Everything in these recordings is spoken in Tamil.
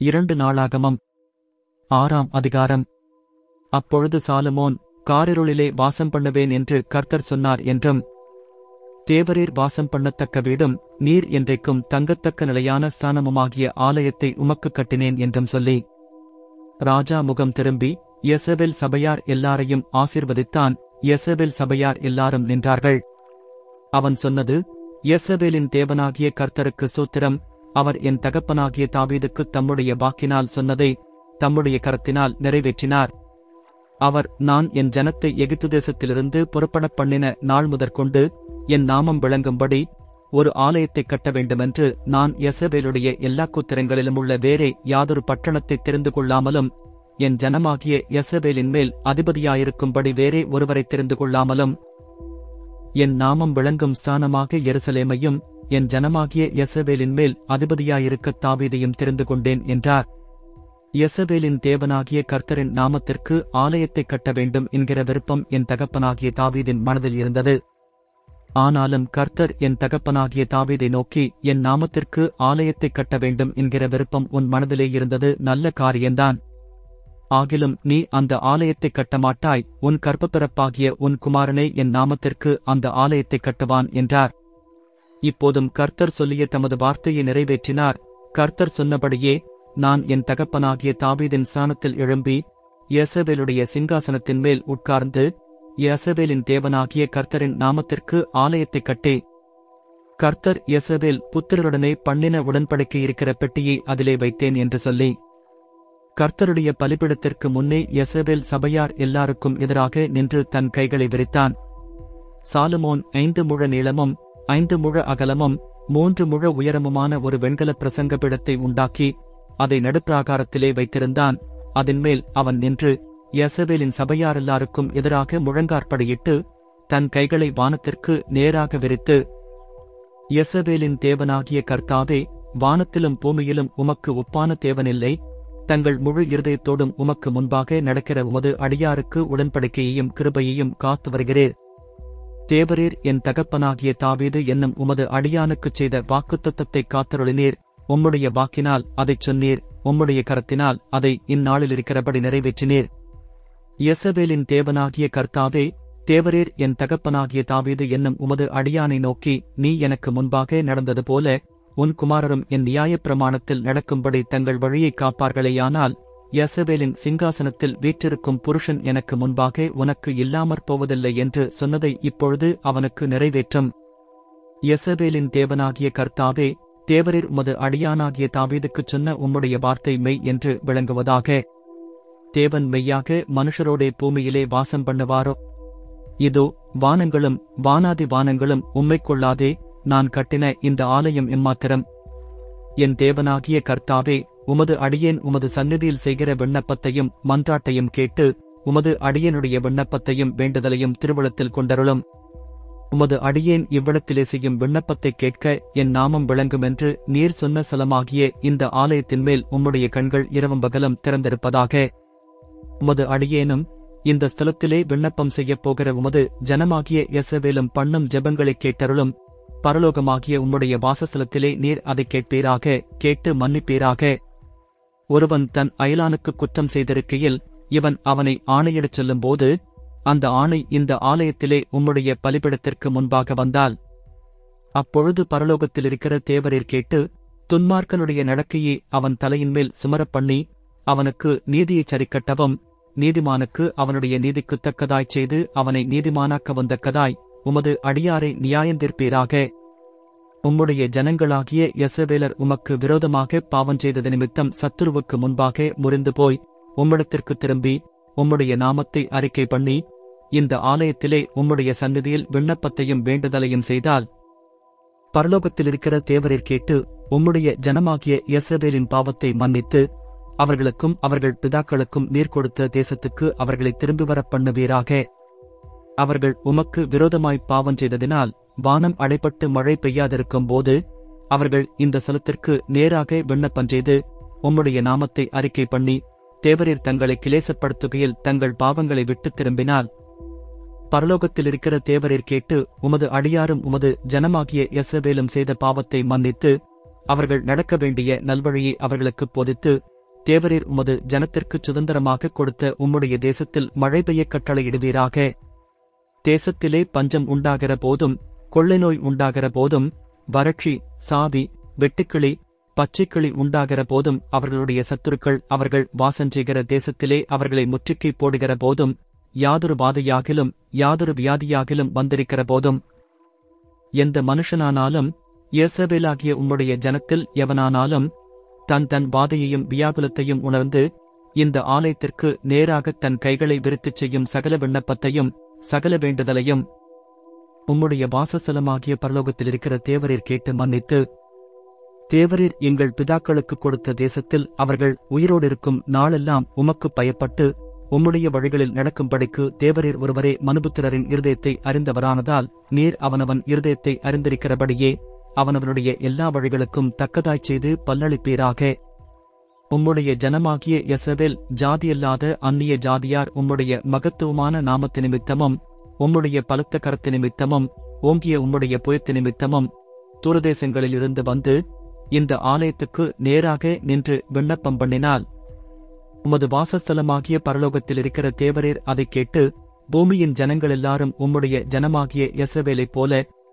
இரண்டு நாளாகமம். ஆறாம் அதிகாரம். அப்பொழுது சாலமோன் காரிருளிலே வாசம் பண்ணுவேன் என்று கர்த்தர் சொன்னார் என்றும் தேவரீர் வாசம் பண்ணத்தக்க வீடும் நீர் என்றைக்கும் தங்கத்தக்க நிலையான ஸ்தானமுமாகிய ஆலயத்தை உமக்கு கட்டினேன் என்றும் சொல்லி ராஜா முகம் திரும்பி யெசபேல் சபையார் எல்லாரையும் ஆசீர்வதித்தான் யெசபேல் சபையார் எல்லாரும் நின்றார்கள். அவன் சொன்னது எசபேலின் தேவனாகிய கர்த்தருக்கு சூத்திரம் அவர் என் தகப்பனாகிய தாவீதுக்கு தம்முடைய வாக்கினால் சொன்னதை தம்முடைய கரத்தினால் நிறைவேற்றினார். அவர் நான் என் ஜனத்தை எகிப்து தேசத்திலிருந்து புறப்பட பண்ணின நாள் முதற்கொண்டு என் நாமம் விளங்கும்படி ஒரு ஆலயத்தைக் கட்ட வேண்டுமென்று நான் எசபேலுடைய எல்லா குத்திரங்களிலும் உள்ள வேறே யாதொரு பட்டணத்தை தெரிந்து கொள்ளாமலும் என் ஜனமாகிய எசபேலின் மேல் அதிபதியாயிருக்கும்படி வேறே ஒருவரை தெரிந்து கொள்ளாமலும் என் நாமம் விளங்கும் ஸ்தானமாக எருசலேமையும் என் ஜனமாகிய யெசபேலின் மேல் அதிபதியாயிருக்கத் தாவீதையும் தெரிந்து கொண்டேன் என்றார். யெசபேலின் தேவனாகிய கர்த்தரின் நாமத்திற்கு ஆலயத்தைக் கட்ட வேண்டும் என்கிற விருப்பம் என் தகப்பனாகிய தாவீதின் மனதில் இருந்தது. ஆனாலும் கர்த்தர் என் தகப்பனாகிய தாவீதை நோக்கி என் நாமத்திற்கு ஆலயத்தைக் கட்ட வேண்டும் என்கிற விருப்பம் உன் மனதிலே இருந்தது நல்ல காரியம்தான். ஆகிலும் நீ அந்த ஆலயத்தைக் கட்டமாட்டாய் உன் கர்ப்பப்பிறப்பாகிய உன் குமாரனே என் நாமத்திற்கு அந்த ஆலயத்தைக் கட்டுவான் என்றார். இப்போதும் கர்த்தர் சொல்லிய தமது வார்த்தையை நிறைவேற்றினார். கர்த்தர் சொன்னபடியே நான் என் தகப்பனாகிய தாவீதின் சாணத்தில் எழும்பி யேசபேலுடைய சிங்காசனத்தின் மேல் உட்கார்ந்து யேசபேலின் தேவனாகிய கர்த்தரின் நாமத்திற்கு ஆலயத்தைக் கட்டே. கர்த்தர் யெசபேல் புத்திரருடனே பண்ணின உடன்படிக்கை இருக்கிற பெட்டியை அதிலே வைத்தேன் என்று சொல்லி. கர்த்தருடைய பலிபிடத்திற்கு முன்னே யெசபேல் சபையார் எல்லாருக்கும் எதிராக நின்று தன் கைகளை விரித்தான். சாலுமோன் ஐந்து முழ நீளமும் ஐந்து முழ அகலமும் மூன்று முழ உயரமுமான ஒரு வெண்கல பிரசங்க பிடத்தை உண்டாக்கி அதை நடுப்பிராகாரத்திலே வைத்திருந்தான். அதன்மேல் அவன் நின்று யெசபேலின் சபையாரெல்லாருக்கும் எதிராக முழங்கார்ப்படியிட்டு தன் கைகளை வானத்திற்கு நேராக விரித்து யசபேலின் தேவனாகிய கர்த்தாவே வானத்திலும் பூமியிலும் உமக்கு ஒப்பான தேவனில்லை. தங்கள் முழு இருதயத்தோடும் உமக்கு முன்பாக நடக்கிற உமது அடியாருக்கு உடன்படிக்கையையும் கிருபையையும் காத்து வருகிறேன் தேவரீர் என் தகப்பனாகிய தாவீது என்னும் உமது அடியானுக்குச் செய்த வாக்குத்தத்தத்தை காத்தருளினீர். உம்முடைய வாக்கினால் அதைச் சொன்னீர். உம்முடைய கரத்தினால் அதை இந்நாளில் இருக்கிறபடி நிறைவேற்றினீர். யெசபேலின் தேவனாகிய கர்த்தாவே தேவரீர் என் தகப்பனாகிய தாவீது என்னும் உமது அடியானை நோக்கி நீ எனக்கு முன்பாக நடந்தது போல உன் குமாரரும் என் நியாயப் பிரமாணத்தில் நடக்கும்படி தங்கள் வழியைக் காப்பார்களேயானால் யசபேலின் சிங்காசனத்தில் வீற்றிருக்கும் புருஷன் எனக்கு முன்பாக உனக்கு இல்லாமற் போவதில்லை என்று சொன்னதை இப்பொழுது அவனுக்கு நிறைவேற்றும். யசபேலின் தேவனாகிய கர்த்தாவே தேவரீர் உமது அடியானாகிய தாவீதுக்குச் சொன்ன உம்முடைய வார்த்தை மெய் என்று விளங்குவதாக. தேவன் மெய்யாக மனுஷரோடே பூமியிலே வாசம் பண்ணுவாரோ? இதோ வானங்களும் வானாதி வானங்களும் உம்மைக் கொள்ளாதே நான் கட்டின இந்த ஆலயம் எம்மாத்திரம்? என் தேவனாகிய கர்த்தாவே உமது அடியேன் உமது சந்நிதியில் செய்கிற விண்ணப்பத்தையும் மன்றாட்டையும் கேட்டு உமது அடியேனுடைய விண்ணப்பத்தையும் வேண்டுதலையும் திருவளத்தில் கொண்டருளும். உமது அடியேன் இவ்விடத்திலே செய்யும் விண்ணப்பத்தைக் கேட்க என் நாமம் விளங்கும் என்று நீர் சொன்ன சலமாகிய இந்த ஆலயத்தின் மேல் உம்முடைய கண்கள் இரவும் பகலும் திறந்திருப்பதாக. உமது அடியேனும் இந்த ஸ்தலத்திலே விண்ணப்பம் செய்யப் போகிற உமது ஜனமாகிய எசவேலும் பண்ணும் ஜெபங்களைக் கேட்டருளும். பரலோகமாகிய உம்முடைய வாசஸ்தலத்திலே நீர் அதைக் கேட்பீராக கேட்டு மன்னிப்பீராக. ஒருவன் தன் அயலானுக்கு குற்றம் செய்திருக்கையில் இவன் அவனை ஆணையிடச் செல்லும்போது அந்த ஆணை இந்த ஆலயத்திலே உம்முடைய பலிபிடத்திற்கு முன்பாக வந்தால். அப்பொழுது பரலோகத்தில் இருக்கிற தேவரீர் கேட்டு துன்மார்க்கனுடைய நடக்கையை அவன் தலையின் மேல் சுமரப் பண்ணி அவனுக்கு நீதியைச் சரிக்கட்டவும் நீதிமானுக்கு அவனுடைய நீதிக்குத் தக்கதாய் செய்து அவனை நீதிமானாக்க வந்தக்கதாய் உமது அடியாரை நியாயந்தீர்ப்பீராக. உம்முடைய ஜனங்களாகிய யசவேலர் உமக்கு விரோதமாக பாவம் செய்தது நிமித்தம் சத்துருவுக்கு முன்பாக முறிந்து போய் உம்மிடத்திற்கு திரும்பி உம்முடைய நாமத்தை அறிக்கை பண்ணி இந்த ஆலயத்திலே உம்முடைய சந்நிதியில் விண்ணப்பத்தையும் வேண்டுதலையும் செய்தால் பரலோகத்தில் இருக்கிற கேட்டு உம்முடைய ஜனமாகிய யசவேலின் பாவத்தை மன்னித்து அவர்களுக்கும் அவர்கள் பிதாக்களுக்கும் நீர் கொடுத்த தேசத்துக்கு அவர்களை திரும்பி வரப் பண்ணுவீராக. அவர்கள் உமக்கு விரோதமாய் பாவம் செய்ததினால் வானம் அடைப்பட்டு மழை பெய்யாதிருக்கும் போது அவர்கள் இந்த சலத்திற்கு நேராக விண்ணப்பம் செய்து உம்முடைய நாமத்தை அறிக்கை பண்ணி தேவரீர் தங்களை கிளேசப்படுத்துகையில் தங்கள் பாவங்களை விட்டு திரும்பினால். பரலோகத்தில் இருக்கிற தேவரீர் கேட்டு உமது அடியாரும் உமது ஜனமாகிய எஸ்ரவேலும் செய்த பாவத்தை மன்னித்து அவர்கள் நடக்க வேண்டிய நல்வழியை அவர்களுக்குப் போதித்து தேவரீர் உமது ஜனத்திற்குச் சுதந்திரமாக கொடுத்த உம்முடைய தேசத்தில் மழை பெய்யக் கட்டளையிடுவீராக. தேசத்திலே பஞ்சம் உண்டாகிற போதும் கொள்ளை நோய் உண்டாகிற போதும் வறட்சி சாவி வெட்டுக்கிளி பச்சைக்கிளி உண்டாகிற போதும் அவர்களுடைய சத்துருக்கள் அவர்கள் வாசஞ்செய்கிற தேசத்திலே அவர்களை முற்றுக்கை போடுகிற போதும் யாதொரு பாதையாகிலும் யாதொரு வியாதியாகிலும் வந்திருக்கிற போதும். எந்த மனுஷனானாலும் இயேசபேலாகிய உம்முடைய ஜனத்தில் எவனானாலும் தன் தன் பாதையையும் வியாகுலத்தையும் உணர்ந்து இந்த ஆலயத்திற்கு நேராகத் தன் கைகளை விருத்துச் செய்யும் சகல விண்ணப்பத்தையும் சகல வேண்டுதலையும் உம்முடைய வாசஸ்தலமாகிய பரலோகத்தில் இருக்கிற தேவரீர் கேட்டு மன்னித்து தேவரீர் எங்கள் பிதாக்களுக்கு கொடுத்த தேசத்தில் அவர்கள் உயிரோடு இருக்கும் நாளெல்லாம் உமக்குப் பயப்பட்டு உம்முடைய வழிகளில் நடக்கும்படிக்கு தேவரீர் ஒருவரே மனுபுத்திரரின் இருதயத்தை அறிந்தவரானதால் நீர் அவனவன் இருதயத்தை அறிந்திருக்கிறபடியே அவனவனுடைய எல்லா வழிகளுக்கும் தக்கதாய்ச் செய்து பல்லளிப்பீராக. உம்முடைய ஜனமாகிய எசபேல் ஜாதியல்லாத அந்நிய ஜாதியார் உம்முடைய மகத்துவமான நாமத்து நிமித்தமும் உம்முடைய பலத்த கரத்து நிமித்தமும் ஓங்கிய உம்முடைய புயத்து நிமித்தமும் தூரதேசங்களிலிருந்து வந்து இந்த ஆலயத்துக்கு நேராக நின்று விண்ணப்பம் பண்ணினால் உமது வாசஸ்தலமாகிய பரலோகத்தில் இருக்கிற தேவரீர் அதைக் கேட்டு பூமியின் ஜனங்கள் எல்லாரும் உம்முடைய ஜனமாகிய எசவேலைப் போல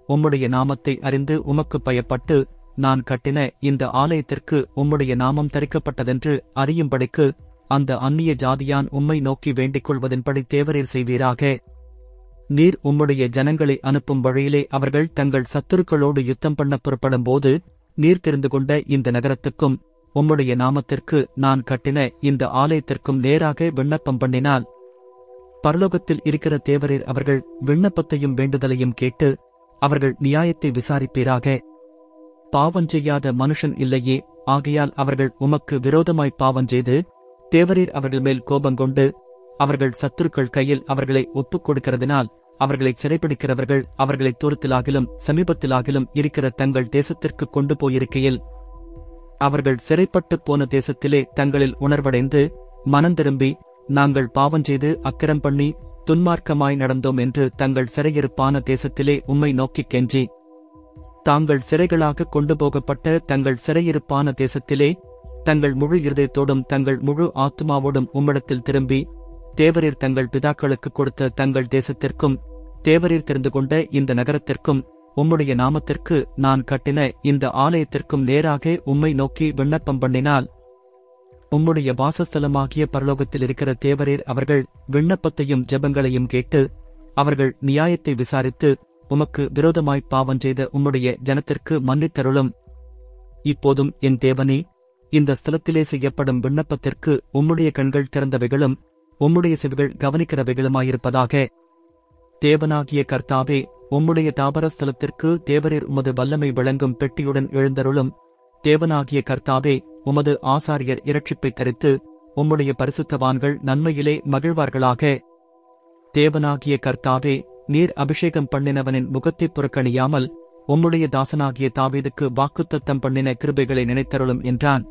உம்முடைய நாமத்தை அறிந்து உமக்குப் பயப்பட்டு நான் கட்டின இந்த ஆலயத்திற்கு உம்முடைய நாமம் தரிக்கப்பட்டதென்று அறியும்படிக்கு அந்த அந்நிய ஜாதியான் உம்மை நோக்கி வேண்டிக் கொள்வதன்படி தேவரில் செய்வீராக. நீர் உம்முடைய ஜனங்களை அனுப்பும் வழியிலே அவர்கள் தங்கள் சத்துருக்களோடு யுத்தம் பண்ண புறப்படும்போது நீர் தெரிந்து கொண்ட இந்த நகரத்துக்கும் உம்முடைய நாமத்திற்கு நான் கட்டின இந்த ஆலயத்திற்கும் நேராக விண்ணப்பம் பண்ணினால். பரலோகத்தில் இருக்கிற தேவரீர் அவர்கள் விண்ணப்பத்தையும் வேண்டுதலையும் கேட்டு அவர்கள் நியாயத்தை விசாரிப்பீராக. பாவம் செய்யாத மனுஷன் இல்லையே. ஆகையால் அவர்கள் உமக்கு விரோதமாய் பாவம் செய்து தேவரீர் அவர்கள் மேல் கோபங்கொண்டு அவர்கள் சத்துருக்கள் கையில் அவர்களை ஒப்புக் கொடுக்கிறதினால் அவர்களை சிறைப்பிடிக்கிறவர்கள் அவர்களை தூரத்திலாகிலும் சமீபத்திலாகிலும் இருக்கிற தங்கள் தேசத்திற்கு கொண்டு போயிருக்கையில் அவர்கள் சிறைப்பட்டுப் போன தேசத்திலே தங்களில் உணர்வடைந்து மனந்திரும்பி நாங்கள் பாவம் செய்து அக்கிரம் பண்ணி துன்மார்க்கமாய் நடந்தோம் என்று தங்கள் சிறையிருப்பான தேசத்திலே உம்மை நோக்கிக் கெஞ்சி தாங்கள் சிறைகளாக கொண்டு போகப்பட்ட தங்கள் சிறையிருப்பான தேசத்திலே தங்கள் முழு இருதயத்தோடும் தங்கள் முழு ஆத்துமாவோடும் உம்மிடத்தில் திரும்பி தேவரீர் தங்கள் பிதாக்களுக்கு கொடுத்த தங்கள் தேசத்திற்கும் தேவரீர் தெரிந்து கொண்ட இந்த நகரத்திற்கும் உம்முடைய நாமத்திற்கு நான் கட்டின இந்த ஆலயத்திற்கும் நேராக உம்மை நோக்கி விண்ணப்பம் பண்ணினால் உம்முடைய வாசஸ்தலமாகிய பரலோகத்தில் இருக்கிற தேவரீர் அவர்கள் விண்ணப்பத்தையும் ஜெபங்களையும் கேட்டு அவர்கள் நியாயத்தை விசாரித்து உமக்கு விரோதமாய் பாவம் செய்த உம்முடைய ஜனத்திற்கு மன்னித்தருளும் இப்போதும் என் தேவனே இந்த ஸ்தலத்திலே செய்யப்படும் விண்ணப்பத்திற்கு உம்முடைய கண்கள் திறந்தவைகளும் உம்முடைய செவிகள் கவனிக்கிறவைகளுமாயிருப்பதாக. தேவனாகிய கர்த்தாவே உம்முடைய தாபரஸ்தலத்திற்கு தேவரீர் உமது வல்லமை விளங்கும் பெட்டியுடன் எழுந்தருளும். தேவனாகிய கர்த்தாவே உமது ஆசாரியர் இரட்சிப்பை தரித்து உம்முடைய பரிசுத்தவான்கள் நன்மையிலே மகிழ்வார்களாக. தேவனாகிய கர்த்தாவே நீர் அபிஷேகம் பண்ணினவனின் முகத்தைப் புறக்கணியாமல் உம்முடைய தாசனாகிய தாவீதுக்கு வாக்குத்தத்தம் பண்ணின கிருபைகளை நினைத்தருளும் என்றான்.